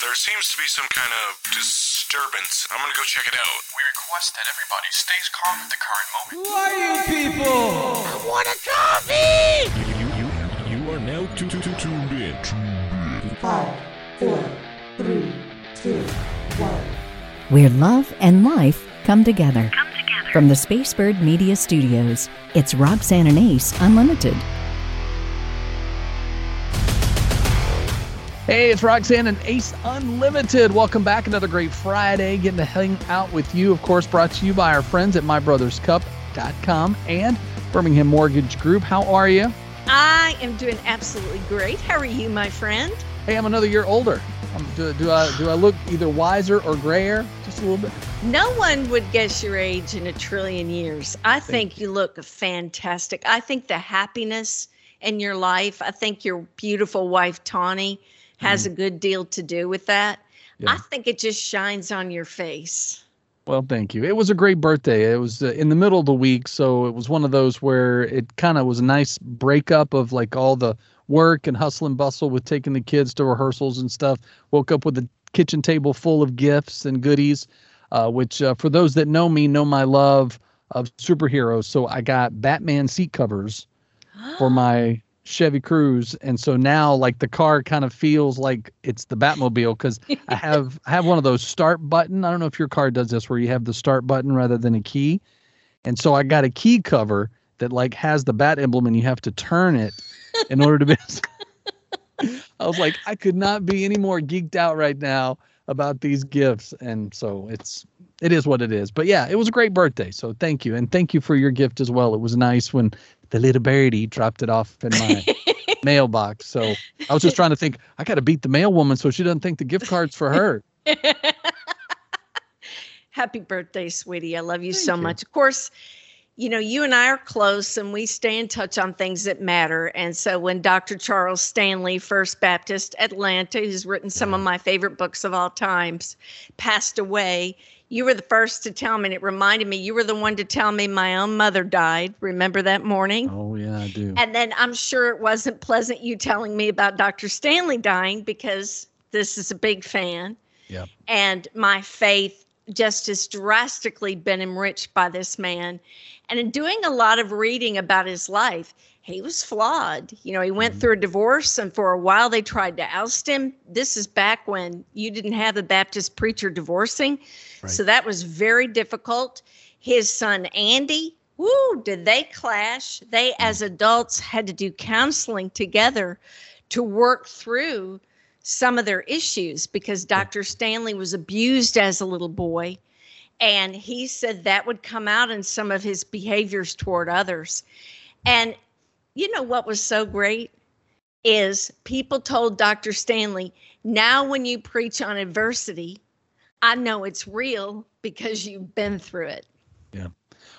There seems to be some kind of disturbance. I'm gonna go check it out. We request that everybody stays calm at the current moment. Who are you people? I want a coffee! You, you, you are now tu- tu- tu- tuned in. Five, four, three, two, one. where love and life come together. From the Spacebird Media Studios, it's Roxanne and Ace Unlimited. Hey, it's Roxanne and Ace Unlimited. Welcome back. Another great Friday. Getting to hang out with you, of course, brought to you by our friends at MyBrothersCup.com and Birmingham Mortgage Group. How are you? I am doing absolutely great. How are you, my friend? Hey, I'm another year older. Um, do, do I do I look either wiser or grayer? Just a little bit. No one would guess your age in a trillion years. I think you look fantastic. I think the happiness in your life, I think your beautiful wife, Tawny, has a good deal to do with that. Yeah. I think it just shines on your face. Well, thank you. It was a great birthday. It was uh, in the middle of the week, so it was one of those where it kind of was a nice breakup of like all the work and hustle and bustle with taking the kids to rehearsals and stuff. Woke up with a kitchen table full of gifts and goodies, uh, which uh, for those that know me know my love of superheroes. So I got Batman seat covers for my Chevy Cruze, and so now like the car kind of feels like it's the Batmobile because I have I have one of those start button. I don't know if your car does this where you have the start button rather than a key, and so I got a key cover that like has the bat emblem and you have to turn it in order to be. I was like, I could not be any more geeked out right now about these gifts, and so it's it is what it is. But yeah, it was a great birthday, so thank you, and thank you for your gift as well. It was nice when the little birdie dropped it off in my mailbox. So I was just trying to think, I got to beat the mail woman so she doesn't think the gift card's for her. Happy birthday, sweetie. I love you so you. much. Of course, you know, you and I are close and we stay in touch on things that matter. And so when Dr. Charles Stanley, First Baptist Atlanta, who's written some of my favorite books of all times, passed away, you were the first to tell me. And it reminded me, you were the one to tell me my own mother died. Remember that morning? Oh yeah, I do. And then I'm sure it wasn't pleasant you telling me about Dr. Stanley dying because this is a big fan. Yep. And my faith just has drastically been enriched by this man. And in doing a lot of reading about his life, he was flawed. You know, he went mm-hmm. through a divorce, and for a while they tried to oust him. This is back when you didn't have a Baptist preacher divorcing. So that was very difficult. His son, Andy, woo, did they clash? They, hmm. as adults, had to do counseling together to work through some of their issues because Dr. Stanley was abused as a little boy. And he said that would come out in some of his behaviors toward others. And you know what was so great is people told Dr. Stanley, now when you preach on adversity, I know it's real because you've been through it. Yeah.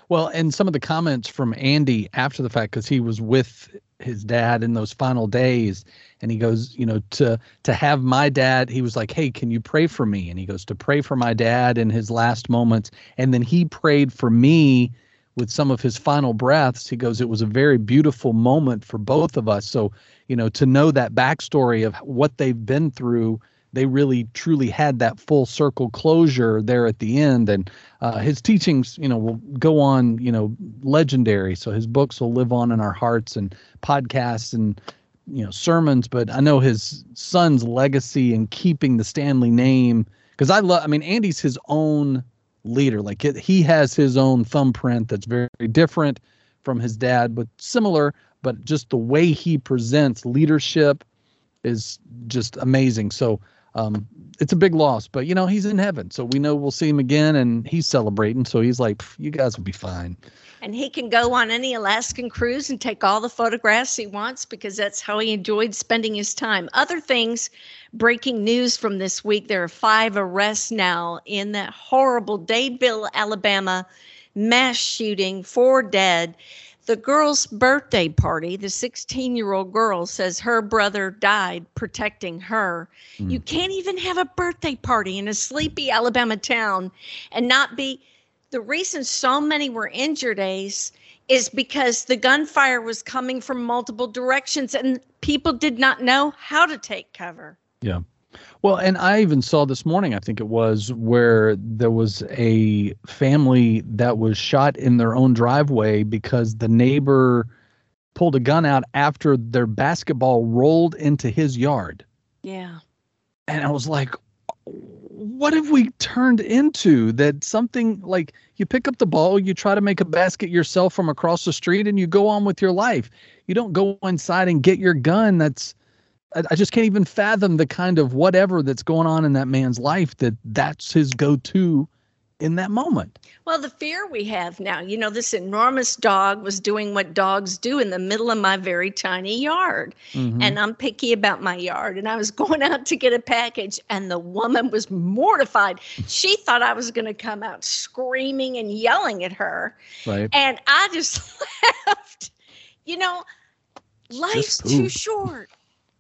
Well, and some of the comments from Andy after the fact, because he was with his dad in those final days, and he goes, you know, to to have my dad, he was like, "Hey, can you pray for me?" And he goes to pray for my dad in his last moments, and then he prayed for me with some of his final breaths. He goes, "It was a very beautiful moment for both of us." So, you know, to know that backstory of what they've been through they really truly had that full circle closure there at the end. And uh, his teachings you know will go on you know legendary. So his books will live on in our hearts and podcasts and you know sermons. But i know his son's legacy in keeping the stanley name because i love i mean andy's his own leader. Like it, he has his own thumbprint that's very different from his dad but similar. But just the way he presents leadership is just amazing. So um, it's a big loss, but you know he's in heaven, so we know we'll see him again, and he's celebrating. So he's like, "You guys will be fine." And he can go on any Alaskan cruise and take all the photographs he wants because that's how he enjoyed spending his time. Other things, breaking news from this week there are five arrests now in that horrible Dadeville, Alabama mass shooting, four dead. The girl's birthday party, the 16 year old girl says her brother died protecting her. Hmm. You can't even have a birthday party in a sleepy Alabama town and not be the reason so many were injured ace is because the gunfire was coming from multiple directions and people did not know how to take cover. Yeah. Well, and I even saw this morning, I think it was, where there was a family that was shot in their own driveway because the neighbor pulled a gun out after their basketball rolled into his yard. Yeah. And I was like, what have we turned into that something like you pick up the ball, you try to make a basket yourself from across the street, and you go on with your life? You don't go inside and get your gun. That's I, I just can't even fathom the kind of whatever that's going on in that man's life that that's his go-to in that moment. Well, the fear we have now, you know, this enormous dog was doing what dogs do in the middle of my very tiny yard. Mhm. And I'm picky about my yard. And I was going out to get a package, and the woman was mortified. She thought I was going to come out screaming and yelling at her. right. And I just laughed. You know, life's too short,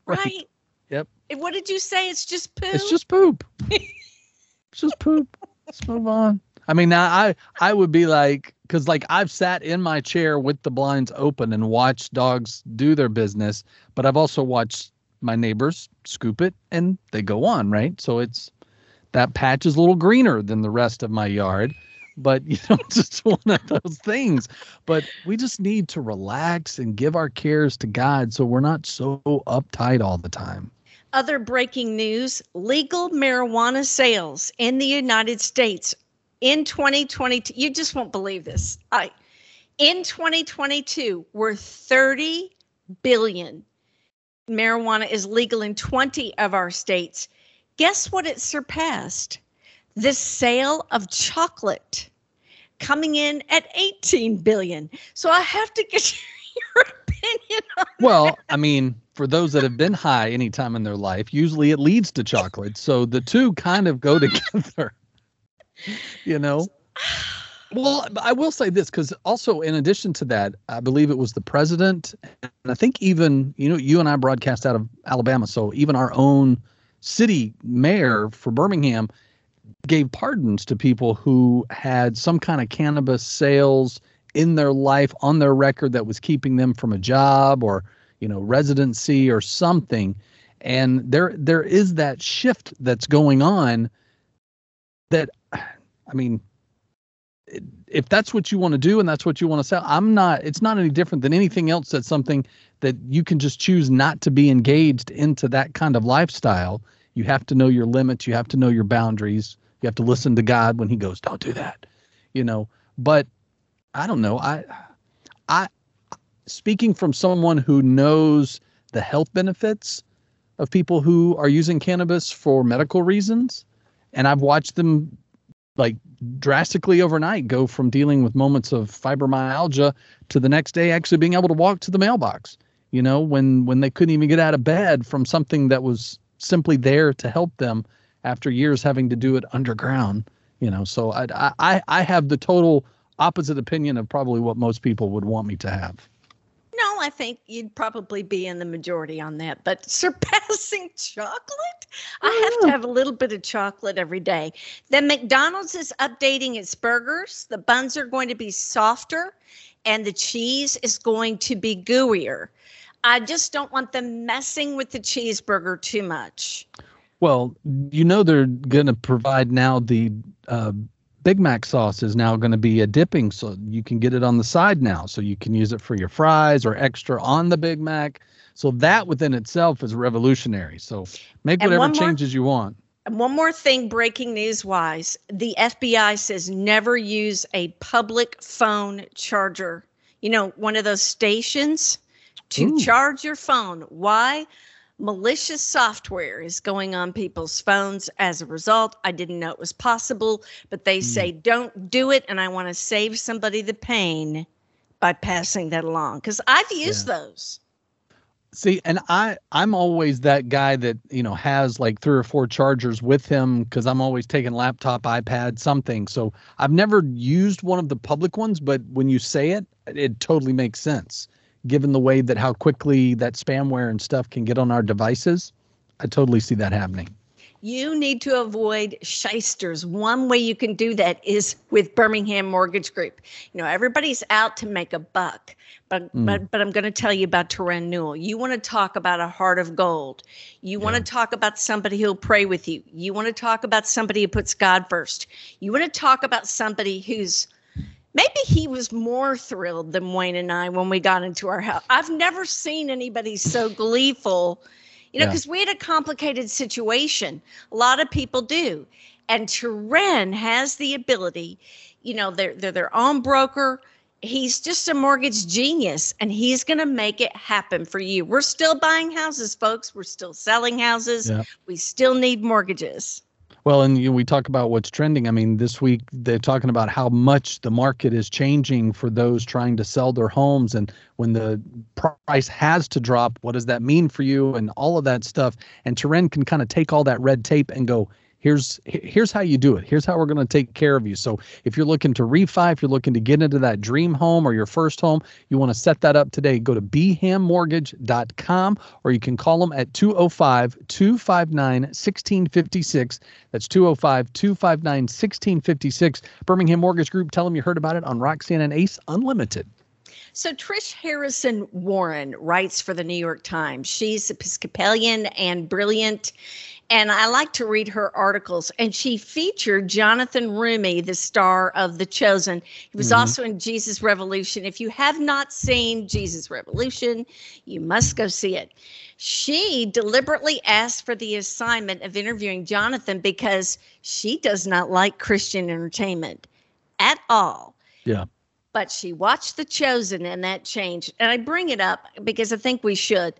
Right. right? Yep. And What did you say? It's just poo. It's just poop. it's just poop. Let's move on. I mean, now I I would be like, because like I've sat in my chair with the blinds open and watched dogs do their business, but I've also watched my neighbors scoop it and they go on, right? So it's that patch is a little greener than the rest of my yard, but you know, just one of those things. But we just need to relax and give our cares to God so we're not so uptight all the time. Other breaking news legal marijuana sales in the United States in 2022. You just won't believe this. I, in 2022, were 30 billion. Marijuana is legal in 20 of our states. Guess what it surpassed? The sale of chocolate coming in at 18 billion. So I have to get your opinion on Well, I mean, for those that have been high any time in their life, usually it leads to chocolate. So the two kind of go together. you know? Well, I will say this because also, in addition to that, I believe it was the president, and I think even, you know, you and I broadcast out of Alabama. So even our own city mayor for Birmingham gave pardons to people who had some kind of cannabis sales in their life on their record that was keeping them from a job or you know residency or something. And there there is that shift that's going on that i mean if that's what you want to do and that's what you want to sell i'm not it's not any different than anything else that's something that you can just choose not to be engaged into that kind of lifestyle you have to know your limits. You have to know your boundaries. You have to listen to god when he goes don't do that you know. But i don't know. I i speaking from someone who knows the health benefits of people who are using cannabis for medical reasons and i've watched them like drastically overnight go from dealing with moments of fibromyalgia to the next day actually being able to walk to the mailbox you know when when they couldn't even get out of bed from something that was simply there to help them after years having to do it underground you know so i i i have the total opposite opinion of probably what most people would want me to have No, I think you'd probably be in the majority on that. But surpassing chocolate? I have to mm. have a little bit of chocolate every day. Then McDonald's is updating its burgers. The buns are going to be softer and the cheese is going to be gooier. I just don't want them messing with the cheeseburger too much. Well, you know they're going to provide now the uh, Big Mac sauce is now going to be a dipping, so you can get it on the side now, so you can use it for your fries or extra on the Big Mac. So that within itself is revolutionary. So make And whatever more- changes you want. And one more thing, breaking news wise the FBI says never use a public phone charger. You know, one of those stations to Ooh. charge your phone. Why? Malicious software is going on people's phones as a result. I didn't know it was possible, but they hmm. say don't do it. And I want to save somebody the pain by passing that along because I've used those. See, and I I'm always that guy that you know has like three or four chargers with him because I'm always taking laptop, iPad, something. So I've never used one of the public ones, but when you say it, it totally makes sense. Given the way that how quickly that spamware and stuff can get on our devices, I totally see that happening. You need to avoid shysters. One way you can do that is with Birmingham Mortgage Group. You know, everybody's out to make a buck, but Mm. but but I'm going to tell you about Terren Newell. You want to talk about a heart of gold. You want to talk about somebody who'll pray with you. You want to talk about somebody who puts God first. You want to talk about somebody who's maybe he was more thrilled than Wayne and I when we got into our house. I've never seen anybody so gleeful, you know, Yeah. because we had a complicated situation. A lot of people do. And Terren has the ability, you know, they're, they're their own broker. He's just a mortgage genius and he's going to make it happen for you. We're still buying houses, folks. We're still selling houses. Yeah. We still need mortgages. Well, and you know, we talk about what's trending. I mean, this week they're talking about how much the market is changing for those trying to sell their homes, and when the price has to drop, what does that mean for you, and all of that stuff. And Terren can kind of take all that red tape and go, here's here's how you do it. Here's how we're going to take care of you. So if you're looking to refi, if you're looking to get into that dream home or your first home, you want to set that up today. Go to bhammortgage.com or you can call them at 205 259 1656. That's 205 259 1656. Birmingham Mortgage Group, tell them you heard about it on Roxanne and Ace Unlimited. So Trish Harrison Warren writes for the New York Times. She's Episcopalian and brilliant. And I like to read her articles. And she featured Jonathan Roumie, the star of The Chosen. He was mm-hmm. also in Jesus Revolution. If you have not seen Jesus Revolution, you must go see it. She deliberately asked for the assignment of interviewing Jonathan because she does not like Christian entertainment at all Yeah. But she watched The Chosen and that changed. And I bring it up because I think we should.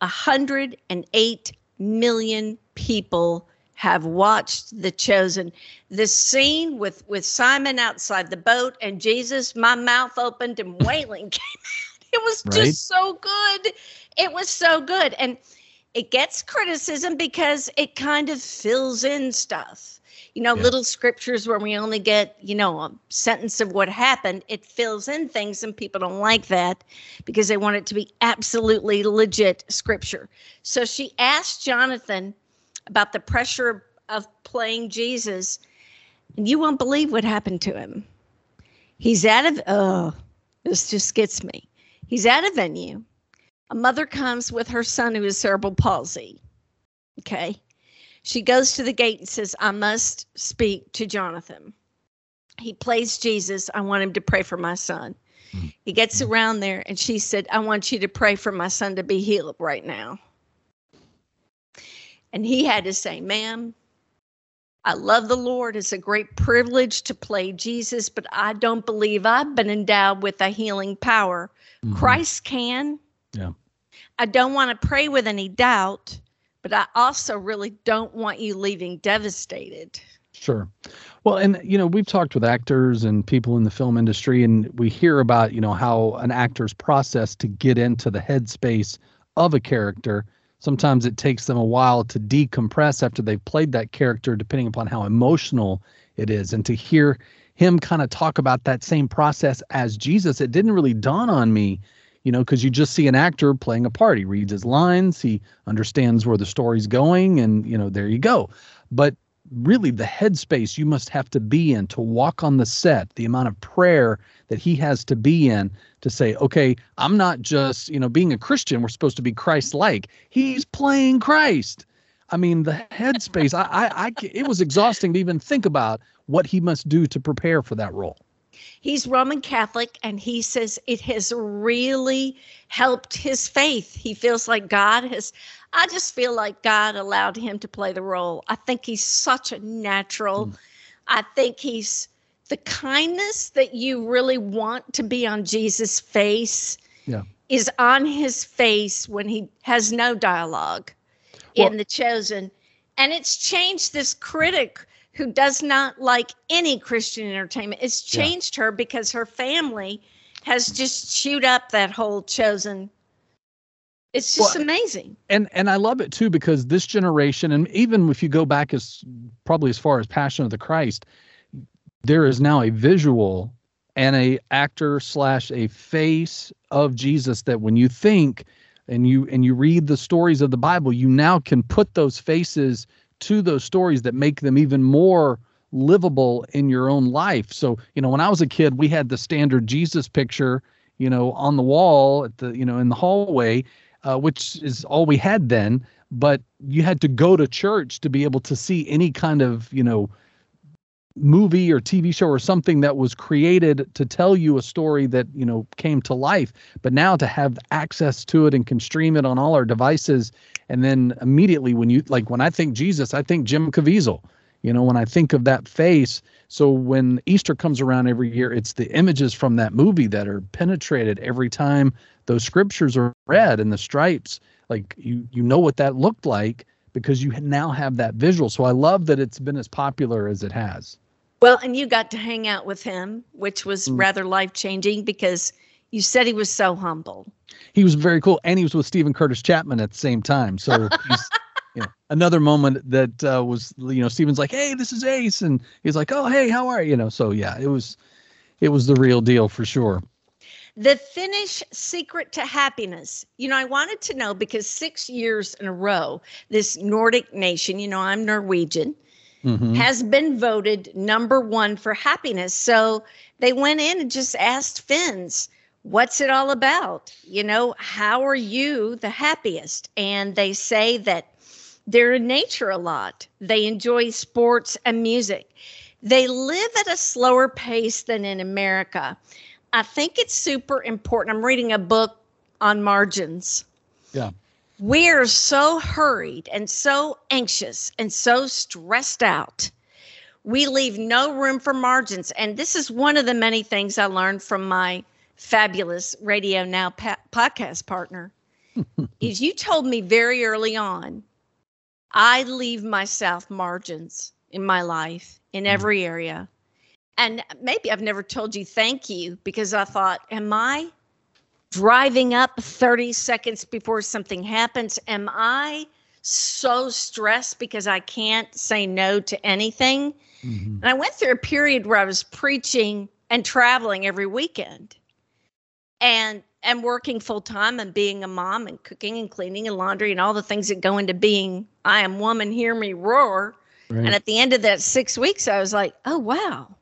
108 million people have watched The Chosen. The scene with with Simon outside the boat and Jesus, my mouth opened and wailing came out. It was Right. just so good. It was so good. And it gets criticism because it kind of fills in stuff. You know, Yeah. little scriptures where we only get, you know, a sentence of what happened, it fills in things and people don't like that because they want it to be absolutely legit scripture. So she asked Jonathan about the pressure of playing Jesus, and you won't believe what happened to him. He's at a oh, this just gets me. He's at a venue. A mother comes with her son who has cerebral palsy. Okay. She goes to the gate and says, I must speak to Jonathan. He plays Jesus. I want him to pray for my son. He gets around there and she said, I want you to pray for my son to be healed right now. And he had to say, Ma'am, I love the Lord. It's a great privilege to play Jesus, but I don't believe I've been endowed with a healing power. Mhm. Christ can. Yeah. I don't want to pray with any doubt, but I also really don't want you leaving devastated. Sure. Well, and you know, we've talked with actors and people in the film industry, and we hear about you know how an actor's process to get into the headspace of a character. Sometimes it takes them a while to decompress after they've played that character, depending upon how emotional it is. And to hear him kind of talk about that same process as Jesus, it didn't really dawn on me, you know, because you just see an actor playing a part. He reads his lines, he understands where the story's going, and you know, there you go. But really the headspace you must have to be in to walk on the set the amount of prayer that he has to be in to say okay i'm not just you know being a christian we're supposed to be christ like he's playing christ i mean the headspace I, I i it was exhausting to even think about what he must do to prepare for that role He's Roman Catholic, and he says it has really helped his faith. He feels like God has, I just feel like God allowed him to play the role. I think he's such a natural. Hmm. I think he's the kindness that you really want to be on Jesus' face Yeah. is on his face when he has no dialogue Well- in The Chosen. And it's changed this critic who does not like any Christian entertainment. It's Yeah. changed her because her family has just chewed up that whole chosen. It's just Well, amazing. and and I love it too because this generation, and even if you go back as probably as far as Passion of the Christ, there is now a visual and a actor slash a face of Jesus that when you think and you and you read the stories of the Bible, you now can put those faces to those stories that make them even more livable in your own life. So, you know, when I was a kid, we had the standard Jesus picture, you know, on the wall at the, you know, in the hallway, uh, which is all we had then. But you had to go to church to be able to see any kind of, you know, movie or TV show or something that was created to tell you a story that you know came to life but now to have access to it and can stream it on all our devices and then immediately when you like when I think Jesus I think Jim Caviezel you know when I think of that face. So when Easter comes around every year it's the images from that movie that are penetrated every time those scriptures are read and the stripes. Like you you know what that looked like because you now have that visual. So I love that it's been as popular as it has. Well, and you got to hang out with him, which was Mm. rather life changing because you said he was so humble. he was very cool and he was with Steven Curtis Chapman at the same time. So he's you know another moment that uh, was you know Steven's like, "Hey, this is Ace." And he's like, "Oh, hey, how are you?" You know, so yeah, it was it was the real deal for sure. The Finnish secret to happiness. You know, I wanted to know because six years in a row, this Nordic nation, you know, I'm Norwegian, Mhm. has been voted number one for happiness. So they went in and just asked Finns, what's it all about? You know, how are you the happiest? And they say that they're in nature a lot, they enjoy sports and music. They live at a slower pace than in America. I think it's super important. I'm reading a book on margins. Yeah. We are so hurried and so anxious and so stressed out. We leave no room for margins. And this is one of the many things I learned from my fabulous Radio Now pa- podcast partner. is you told me very early on, I leave myself margins in my life in every area. And maybe I've never told you thank you because I thought, am I driving up 30 seconds before something happens? Am I so stressed because I can't say no to anything? Mhm. And I went through a period where I was preaching and traveling every weekend and and working full time and being a mom and cooking and cleaning and laundry and all the things that go into being I am woman, hear me roar. Right. And at the end of that six weeks, I was like, oh, wow.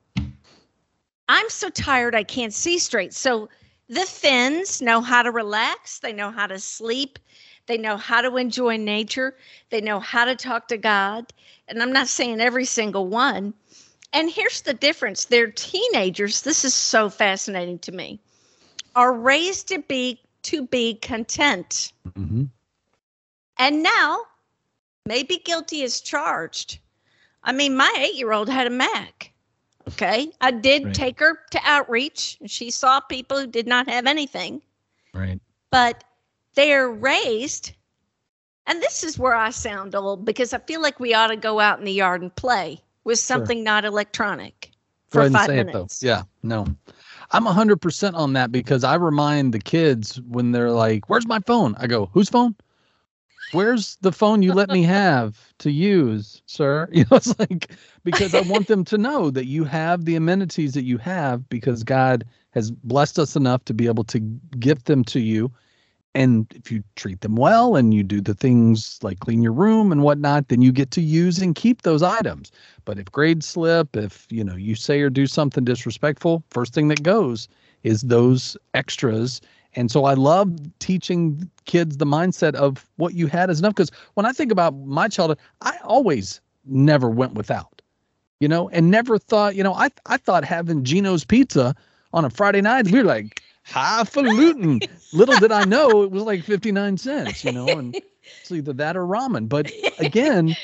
I'm so tired, I can't see straight. So the Finns know how to relax, they know how to sleep, they know how to enjoy nature, they know how to talk to God. And I'm not saying every single one. And here's the difference they're teenagers. This is so fascinating to me. Are raised to be to be content. Mhm. And now, maybe guilty is charged. I mean, my eight year old had a Mac. Okay. I did Right. take her to outreach, and she saw people who did not have anything, Right. but they are raised. And this is where I sound old because I feel like we ought to go out in the yard and play with Sure. something not electronic for five minutes. it. Yeah. No. I'm 100% on that because I remind the kids when they're like, "Where's my phone?" I go, "Whose phone?" Where's the phone you let me have to use, sir? You know, it's like because I want them to know that you have the amenities that you have because God has blessed us enough to be able to gift them to you. And if you treat them well and you do the things like clean your room and whatnot, then you get to use and keep those items. But if grades slip, if you know you say or do something disrespectful, first thing that goes is those extras. And so I love teaching kids the mindset of what you had is enough. Because when I think about my childhood, I always never went without, you know, and never thought, you know, I I thought having Gino's pizza on a Friday night, we were like highfalutin. Little did I know it was like 59 cents, you know, and it's either that or ramen. But again,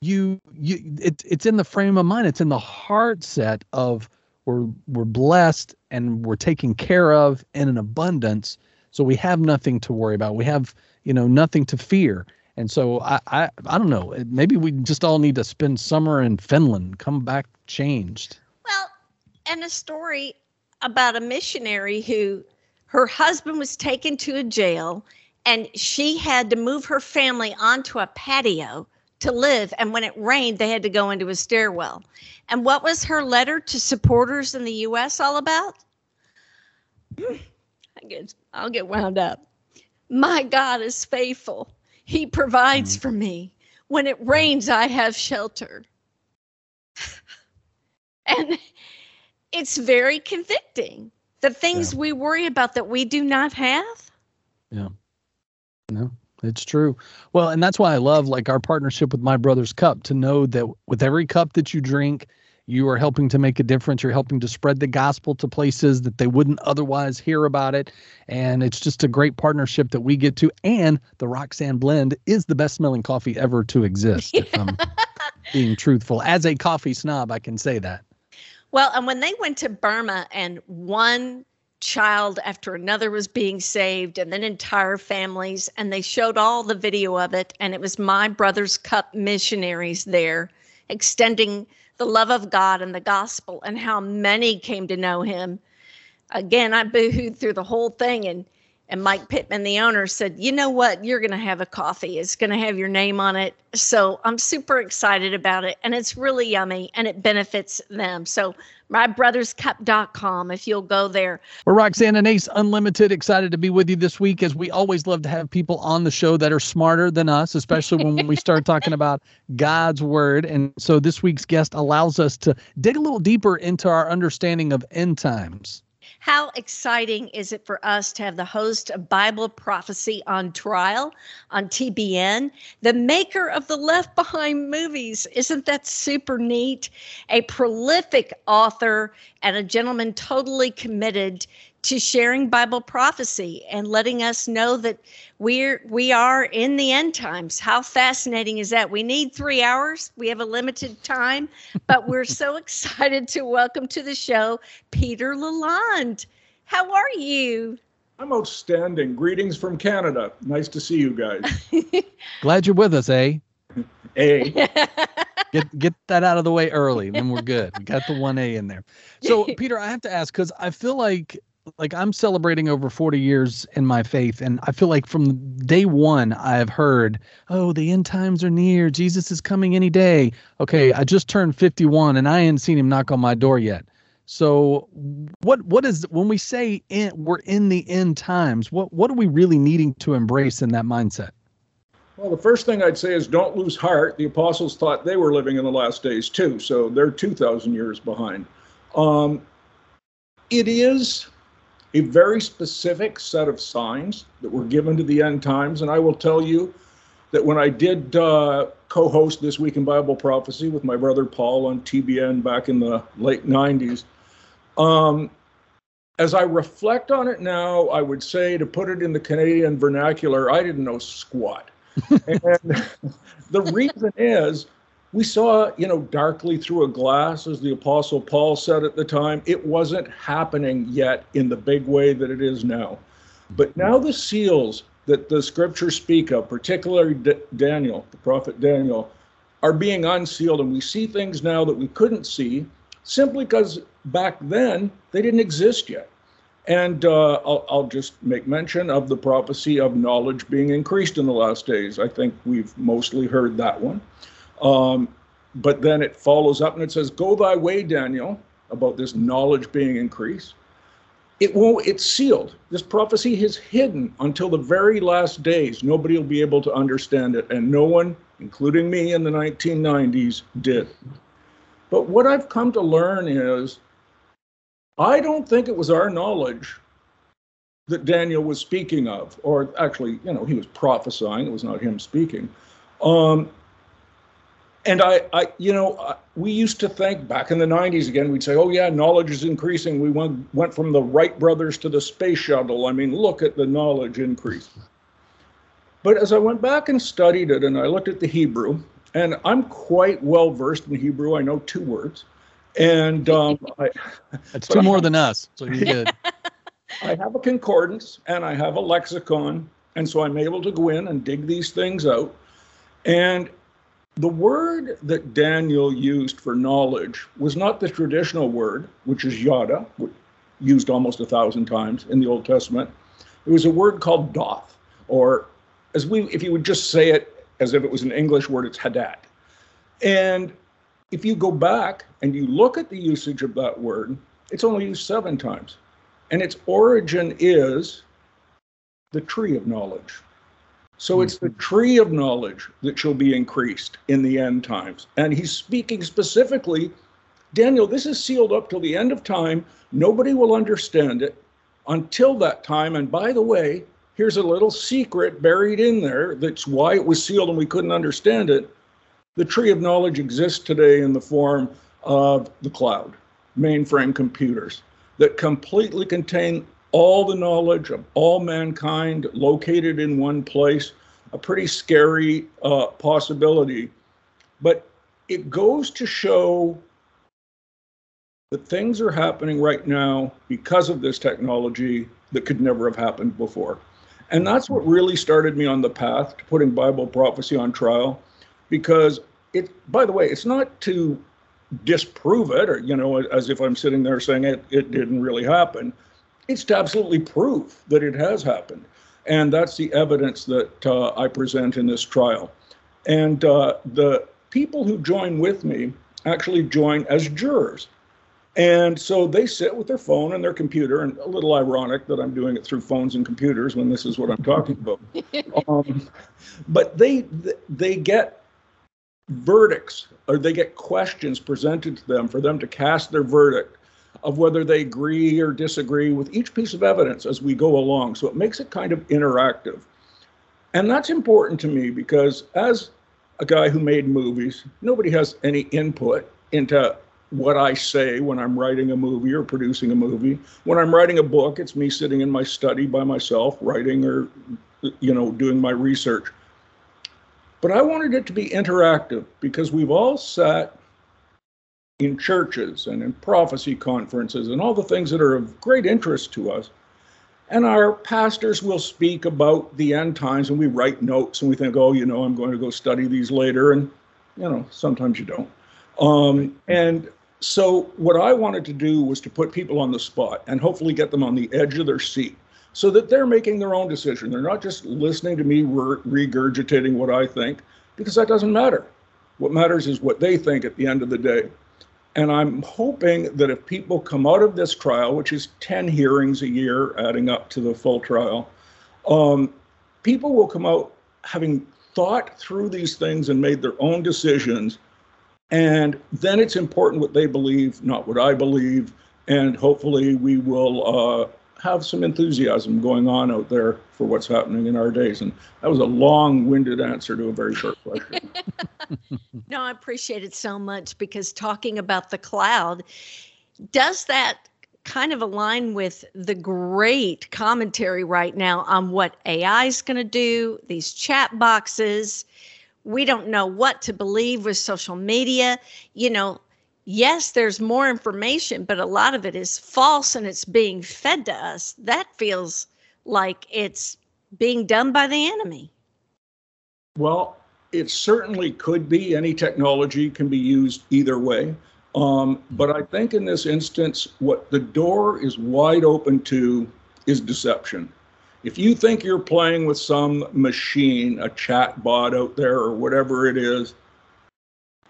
you you it, it's in the frame of mind, it's in the heart set of we're we're blessed and we're taken care of in an abundance. So we have nothing to worry about. We have, you know, nothing to fear. And so I, I I don't know. Maybe we just all need to spend summer in Finland, come back changed. Well, and a story about a missionary who her husband was taken to a jail and she had to move her family onto a patio to live. And when it rained, they had to go into a stairwell. And what was her letter to supporters in the U.S. all about? Hmm, I get, I'll get wound up. My God is faithful. He provides hmm. for me. when it rains, I have shelter. and it's very convicting. The things Yeah. we worry about that we do not have. Yeah. No, it's true. Well, and that's why I love like our partnership with My Brother's Cup to know that with every cup that you drink, you are helping to make a difference. You're helping to spread the gospel to places that they wouldn't otherwise hear about it. And it's just a great partnership that we get to. And the Roxanne blend is the best smelling coffee ever to exist. If I'm being truthful, as a coffee snob, I can say that. Well, and when they went to Burma and one child after another was being saved, and then entire families, and they showed all the video of it, and it was My Brother's Cup missionaries there extending the love of God and the gospel, and how many came to know him. Again, I boohooed through the whole thing, and and Mike Pittman, the owner, said, "You know what? You're going to have a coffee. It's going to have your name on it." So I'm super excited about it, and it's really yummy, and it benefits them. So mybrotherscup.com, if you'll go there. We're Roxanne and Ace Unlimited. Excited to be with you this week as we always love to have people on the show that are smarter than us, especially when we start talking about God's word. And so this week's guest allows us to dig a little deeper into our understanding of end times. How exciting is it for us to have the host of Bible Prophecy on Trial on TBN, the maker of the Left Behind movies? Isn't that super neat? A prolific author and a gentleman totally committed to sharing Bible prophecy and letting us know that we're we are in the end times. How fascinating is that? We need 3 hours. We have a limited time, but we're so excited to welcome to the show Peter Lalonde. How are you? I'm outstanding. Greetings from Canada. Nice to see you guys. Glad you're with us, eh? A. Get get that out of the way early, then we're good. We got the one A in there. So, Peter, I have to ask because I feel like like I'm celebrating over 40 years in my faith, and I feel like from day one I've heard, "Oh, the end times are near. Jesus is coming any day." Okay, I just turned 51, and I ain't seen him knock on my door yet. So, what what is when we say in, we're in the end times? What what are we really needing to embrace in that mindset? Well, the first thing I'd say is don't lose heart. The apostles thought they were living in the last days too, so they're 2,000 years behind. Um, it is a very specific set of signs that were given to the end times, and I will tell you that when I did uh, co-host this week in Bible prophecy with my brother Paul on TBN back in the late 90s, um, as I reflect on it now, I would say to put it in the Canadian vernacular, I didn't know squat. and the reason is we saw, you know, darkly through a glass, as the Apostle Paul said at the time. It wasn't happening yet in the big way that it is now. But now the seals that the scriptures speak of, particularly D- Daniel, the prophet Daniel, are being unsealed. And we see things now that we couldn't see simply because back then they didn't exist yet. And uh, I'll, I'll, just make mention of the prophecy of knowledge being increased in the last days. I think we've mostly heard that one. Um, but then it follows up and it says, Go thy way, Daniel, about this knowledge being increased. It won't, it's sealed. This prophecy is hidden until the very last days. Nobody will be able to understand it. And no one, including me in the 1990s, did. But what I've come to learn is I don't think it was our knowledge that Daniel was speaking of, or actually, you know, he was prophesying. It was not him speaking. Um, and I, I, you know, we used to think back in the 90s again, we'd say, oh, yeah, knowledge is increasing. We went, went from the Wright brothers to the space shuttle. I mean, look at the knowledge increase. But as I went back and studied it and I looked at the Hebrew, and I'm quite well versed in Hebrew, I know two words. And um, I, That's two more than us, so you're good. I have a concordance and I have a lexicon, and so I'm able to go in and dig these things out. And the word that Daniel used for knowledge was not the traditional word, which is yada, used almost a thousand times in the Old Testament. It was a word called doth, or as we, if you would just say it as if it was an English word, it's hadat. And if you go back and you look at the usage of that word, it's only used seven times. And its origin is the tree of knowledge. So it's the mm-hmm. tree of knowledge that shall be increased in the end times. And he's speaking specifically, Daniel, this is sealed up till the end of time. Nobody will understand it until that time. And by the way, here's a little secret buried in there that's why it was sealed and we couldn't understand it. The tree of knowledge exists today in the form of the cloud, mainframe computers that completely contain all the knowledge of all mankind located in one place. A pretty scary uh, possibility. But it goes to show that things are happening right now because of this technology that could never have happened before. And that's what really started me on the path to putting Bible prophecy on trial because it by the way, it's not to disprove it or you know as if I'm sitting there saying it it didn't really happen. It's to absolutely prove that it has happened. And that's the evidence that uh, I present in this trial. And uh, the people who join with me actually join as jurors. And so they sit with their phone and their computer, and a little ironic that I'm doing it through phones and computers when this is what I'm talking about. um, but they they get verdicts or they get questions presented to them for them to cast their verdict of whether they agree or disagree with each piece of evidence as we go along. So it makes it kind of interactive. And that's important to me because as a guy who made movies, nobody has any input into what I say when I'm writing a movie or producing a movie. When I'm writing a book, it's me sitting in my study by myself, writing or, you know, doing my research. But I wanted it to be interactive because we've all sat in churches and in prophecy conferences and all the things that are of great interest to us. And our pastors will speak about the end times and we write notes and we think, oh, you know, I'm going to go study these later. And, you know, sometimes you don't. Um, and so, what I wanted to do was to put people on the spot and hopefully get them on the edge of their seat so that they're making their own decision. They're not just listening to me regurgitating what I think, because that doesn't matter. What matters is what they think at the end of the day. And I'm hoping that if people come out of this trial, which is 10 hearings a year, adding up to the full trial, um, people will come out having thought through these things and made their own decisions and then it's important what they believe, not what I believe. And hopefully we will uh, have some enthusiasm going on out there for what's happening in our days. And that was a long winded answer to a very short question. no, I appreciate it so much because talking about the cloud, does that kind of align with the great commentary right now on what AI is going to do, these chat boxes? we don't know what to believe with social media. You know, yes, there's more information, but a lot of it is false and it's being fed to us. That feels like it's being done by the enemy. Well, it certainly could be. Any technology can be used either way. Um, but I think in this instance, what the door is wide open to is deception. If you think you're playing with some machine, a chat bot out there or whatever it is,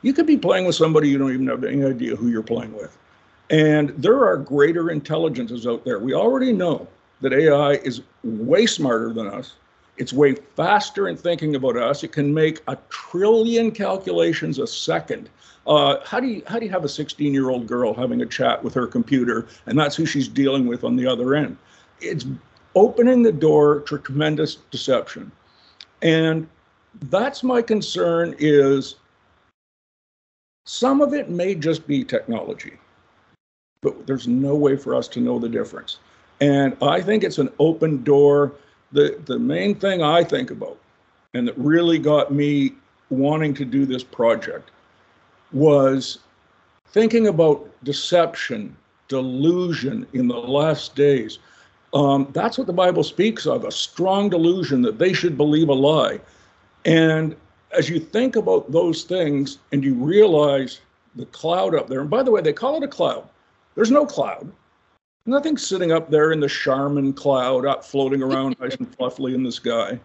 you could be playing with somebody you don't even have any idea who you're playing with. And there are greater intelligences out there. We already know that AI is way smarter than us. It's way faster in thinking about us. It can make a trillion calculations a second. Uh, how do you how do you have a 16 year old girl having a chat with her computer, and that's who she's dealing with on the other end? It's opening the door to tremendous deception. And that's my concern is some of it may just be technology, but there's no way for us to know the difference. And I think it's an open door. The, the main thing I think about, and that really got me wanting to do this project, was thinking about deception, delusion in the last days. Um, that's what the Bible speaks of a strong delusion that they should believe a lie. And as you think about those things and you realize the cloud up there, and by the way, they call it a cloud. There's no cloud. Nothing sitting up there in the Charmin cloud, up floating around nice and fluffily in the sky.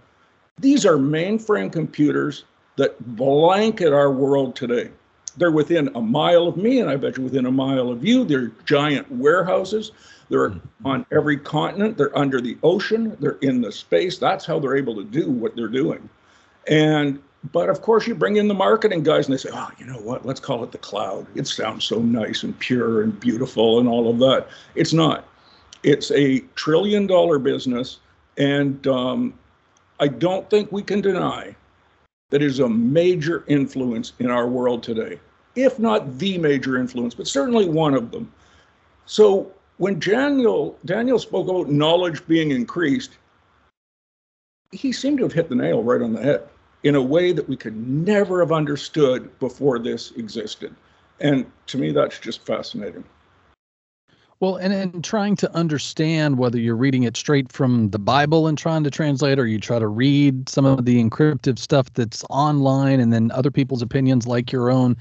These are mainframe computers that blanket our world today. they're within a mile of me, and I bet you within a mile of you. They're giant warehouses. They're on every continent. They're under the ocean. They're in the space. That's how they're able to do what they're doing. And but of course, you bring in the marketing guys, and they say, "Oh, you know what? Let's call it the cloud. It sounds so nice and pure and beautiful and all of that." It's not. It's a trillion-dollar business, and um, I don't think we can deny that is a major influence in our world today, if not the major influence, but certainly one of them. So when Daniel Daniel spoke about knowledge being increased, he seemed to have hit the nail right on the head in a way that we could never have understood before this existed. And to me, that's just fascinating. Well, and in trying to understand whether you're reading it straight from the Bible and trying to translate, or you try to read some of the encryptive stuff that's online and then other people's opinions like your own,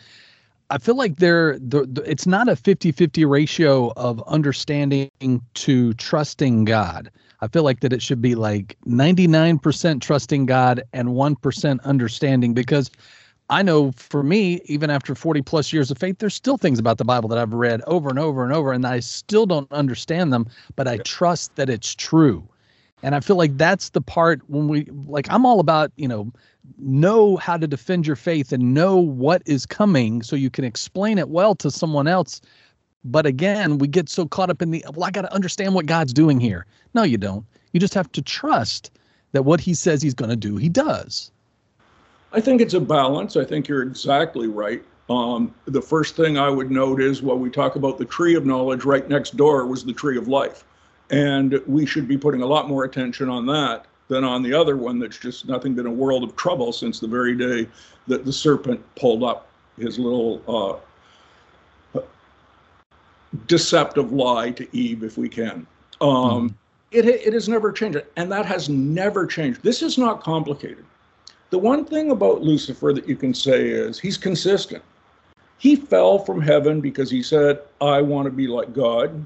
I feel like there the, the, it's not a 50-50 ratio of understanding to trusting God. I feel like that it should be like 99% trusting God and 1% understanding because I know for me, even after 40 plus years of faith, there's still things about the Bible that I've read over and over and over, and I still don't understand them, but I trust that it's true. And I feel like that's the part when we like I'm all about, you know, know how to defend your faith and know what is coming so you can explain it well to someone else. But again, we get so caught up in the well, I got to understand what God's doing here. No, you don't. You just have to trust that what he says he's going to do, he does. I think it's a balance. I think you're exactly right. Um, the first thing I would note is while we talk about the tree of knowledge, right next door was the tree of life. And we should be putting a lot more attention on that than on the other one that's just nothing but a world of trouble since the very day that the serpent pulled up his little uh, deceptive lie to Eve, if we can. Um, mm. it, it has never changed, and that has never changed. This is not complicated. The one thing about Lucifer that you can say is he's consistent. He fell from heaven because he said, I want to be like God.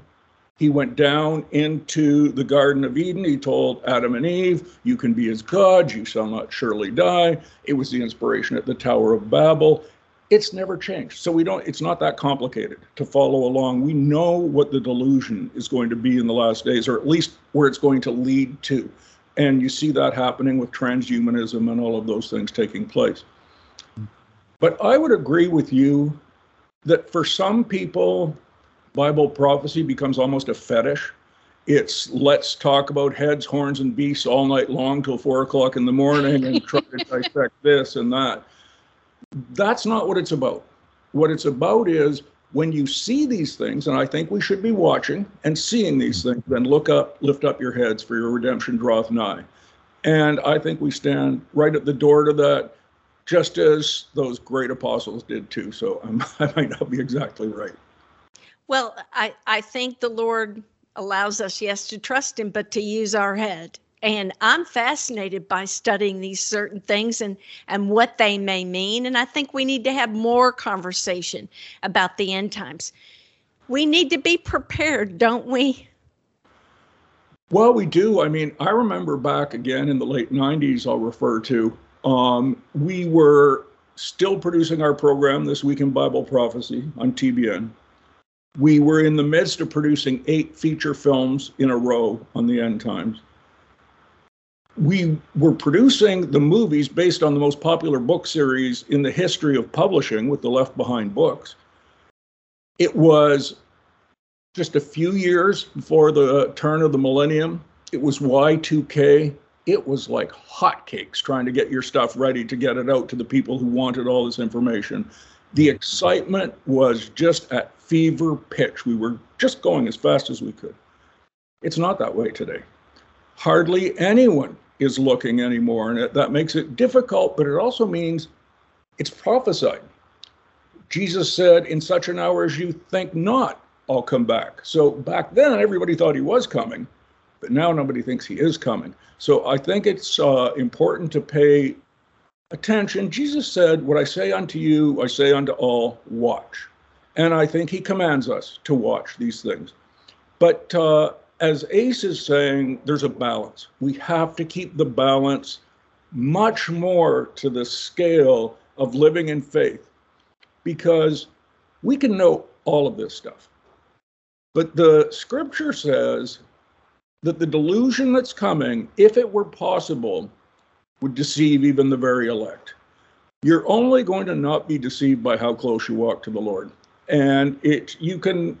He went down into the Garden of Eden. He told Adam and Eve, You can be as God, you shall not surely die. It was the inspiration at the Tower of Babel. It's never changed. So we don't, it's not that complicated to follow along. We know what the delusion is going to be in the last days, or at least where it's going to lead to. And you see that happening with transhumanism and all of those things taking place. But I would agree with you that for some people, Bible prophecy becomes almost a fetish. It's let's talk about heads, horns, and beasts all night long till four o'clock in the morning and try to dissect this and that. That's not what it's about. What it's about is when you see these things, and I think we should be watching and seeing these mm-hmm. things, then look up, lift up your heads, for your redemption draweth nigh. And I think we stand right at the door to that, just as those great apostles did too. So I'm, i might not be exactly right. Well, I, I think the Lord allows us, yes, to trust Him, but to use our head. And I'm fascinated by studying these certain things and, and what they may mean. And I think we need to have more conversation about the end times. We need to be prepared, don't we? Well, we do. I mean, I remember back again in the late 90s, I'll refer to, um, we were still producing our program, This Week in Bible Prophecy, on TBN we were in the midst of producing eight feature films in a row on the end times. We were producing the movies based on the most popular book series in the history of publishing with the Left Behind books. It was just a few years before the turn of the millennium. It was Y2K. It was like hotcakes trying to get your stuff ready to get it out to the people who wanted all this information. The excitement was just at fever pitch. We were just going as fast as we could. It's not that way today. Hardly anyone is looking anymore, and that makes it difficult, but it also means it's prophesied. Jesus said, In such an hour as you think not, I'll come back. So back then, everybody thought he was coming, but now nobody thinks he is coming. So I think it's uh, important to pay attention. Jesus said, What I say unto you, I say unto all, watch. And I think he commands us to watch these things. But uh, as Ace is saying, there's a balance. We have to keep the balance much more to the scale of living in faith. because we can know all of this stuff. But the scripture says that the delusion that's coming, if it were possible, would deceive even the very elect. You're only going to not be deceived by how close you walk to the Lord. And it you can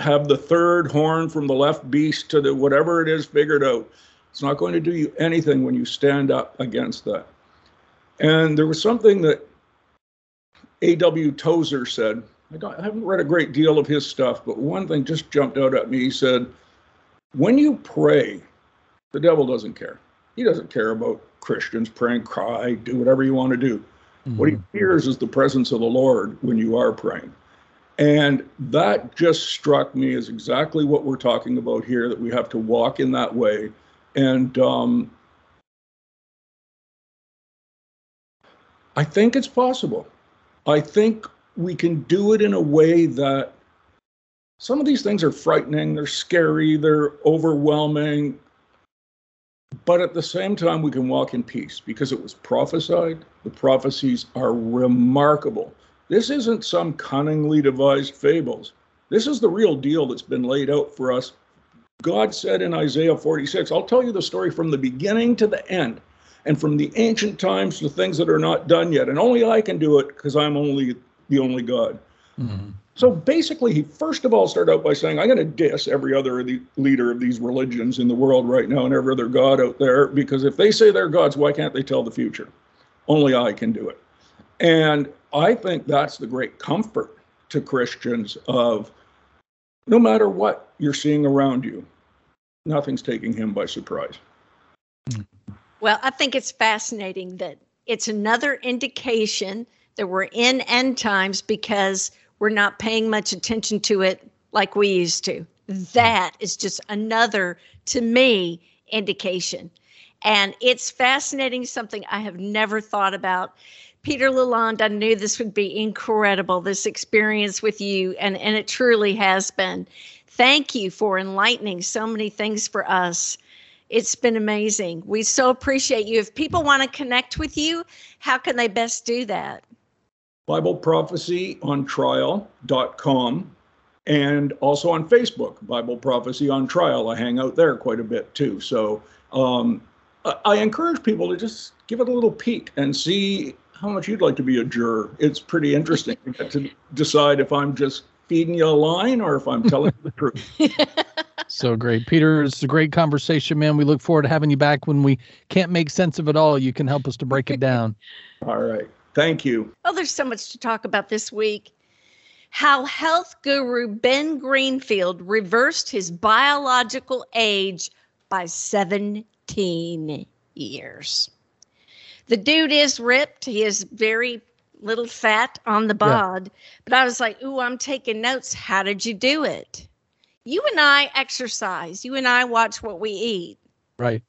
have the third horn from the left beast to the whatever it is figured out. It's not going to do you anything when you stand up against that. And there was something that A.W. Tozer said. I, I haven't read a great deal of his stuff, but one thing just jumped out at me. He said, When you pray, the devil doesn't care. He doesn't care about Christians praying, cry, do whatever you want to do. Mm-hmm. What he fears is the presence of the Lord when you are praying. And that just struck me as exactly what we're talking about here that we have to walk in that way. And um, I think it's possible. I think we can do it in a way that some of these things are frightening, they're scary, they're overwhelming, but at the same time, we can walk in peace because it was prophesied. The prophecies are remarkable. This isn't some cunningly devised fables. This is the real deal that's been laid out for us. God said in Isaiah 46, I'll tell you the story from the beginning to the end, and from the ancient times to things that are not done yet. And only I can do it because I'm only the only God. Mm-hmm. So basically, he first of all started out by saying, I'm going to diss every other leader of these religions in the world right now and every other God out there, because if they say they're gods, why can't they tell the future? Only I can do it. And I think that's the great comfort to Christians of no matter what you're seeing around you, nothing's taking him by surprise. Well, I think it's fascinating that it's another indication that we're in end times because we're not paying much attention to it like we used to. That is just another, to me, indication. And it's fascinating, something I have never thought about. Peter Lalonde, I knew this would be incredible, this experience with you, and, and it truly has been. Thank you for enlightening so many things for us. It's been amazing. We so appreciate you. If people want to connect with you, how can they best do that? BibleProphecyOnTrial.com and also on Facebook, Bible Prophecy on Trial. I hang out there quite a bit too. So um, I encourage people to just give it a little peek and see how much you'd like to be a juror. It's pretty interesting to get to decide if I'm just feeding you a line or if I'm telling you the truth. so great. Peter, it's a great conversation, man. We look forward to having you back when we can't make sense of it all. You can help us to break it down. all right. Thank you. Oh, there's so much to talk about this week. How health guru Ben Greenfield reversed his biological age by 17 years. The dude is ripped. He is very little fat on the bod. Yeah. But I was like, ooh, I'm taking notes. How did you do it? You and I exercise. You and I watch what we eat. Right.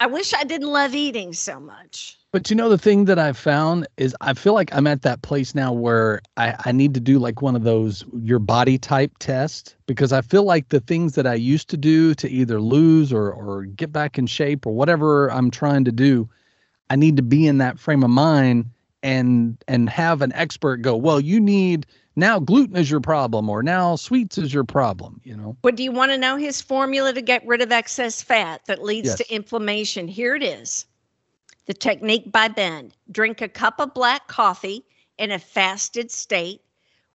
I wish I didn't love eating so much. But you know, the thing that I've found is I feel like I'm at that place now where I, I need to do like one of those your body type tests because I feel like the things that I used to do to either lose or, or get back in shape or whatever I'm trying to do, I need to be in that frame of mind and and have an expert go, well, you need now gluten is your problem or now sweets is your problem, you know. But do you want to know his formula to get rid of excess fat that leads yes. to inflammation? Here it is. The technique by Ben drink a cup of black coffee in a fasted state,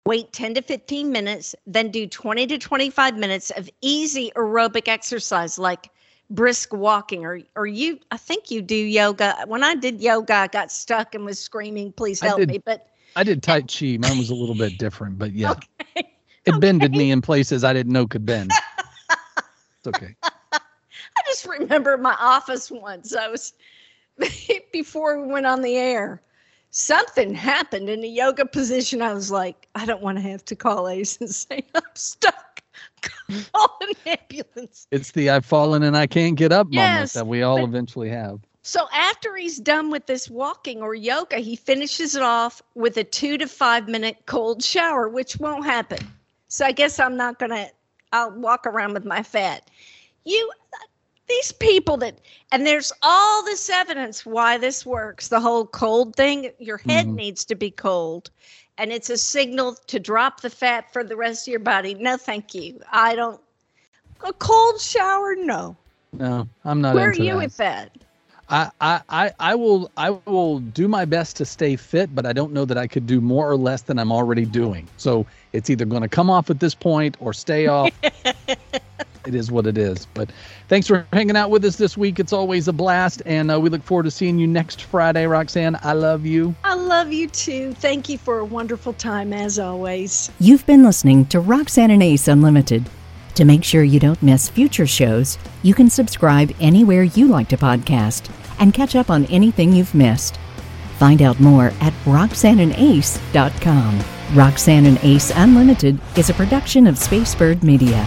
wait 10 to 15 minutes, then do 20 to 25 minutes of easy aerobic exercise like brisk walking or or you I think you do yoga. When I did yoga, I got stuck and was screaming, please help did, me. But I did Tai Chi. Mine was a little bit different, but yeah. Okay. It okay. bended me in places I didn't know could bend. it's okay. I just remember my office once. I was before we went on the air, something happened in the yoga position. I was like, I don't want to have to call Ace and say I'm stuck. Call an ambulance. It's the I've fallen and I can't get up yes, moment that we all but, eventually have. So after he's done with this walking or yoga, he finishes it off with a two to five minute cold shower, which won't happen. So I guess I'm not gonna. I'll walk around with my fat. You these people that and there's all this evidence why this works the whole cold thing your head mm-hmm. needs to be cold and it's a signal to drop the fat for the rest of your body. No, thank you. I don't. A cold shower, no. No, I'm not. Where are you that. with that? I, I, I, I will I will do my best to stay fit, but I don't know that I could do more or less than I'm already doing. So it's either going to come off at this point or stay off. it is what it is. But thanks for hanging out with us this week. It's always a blast, and uh, we look forward to seeing you next Friday, Roxanne. I love you. I love you too. Thank you for a wonderful time as always. You've been listening to Roxanne and Ace Unlimited. To make sure you don't miss future shows, you can subscribe anywhere you like to podcast and catch up on anything you've missed. Find out more at roxanneandace.com. Roxanne and Ace Unlimited is a production of Spacebird Media.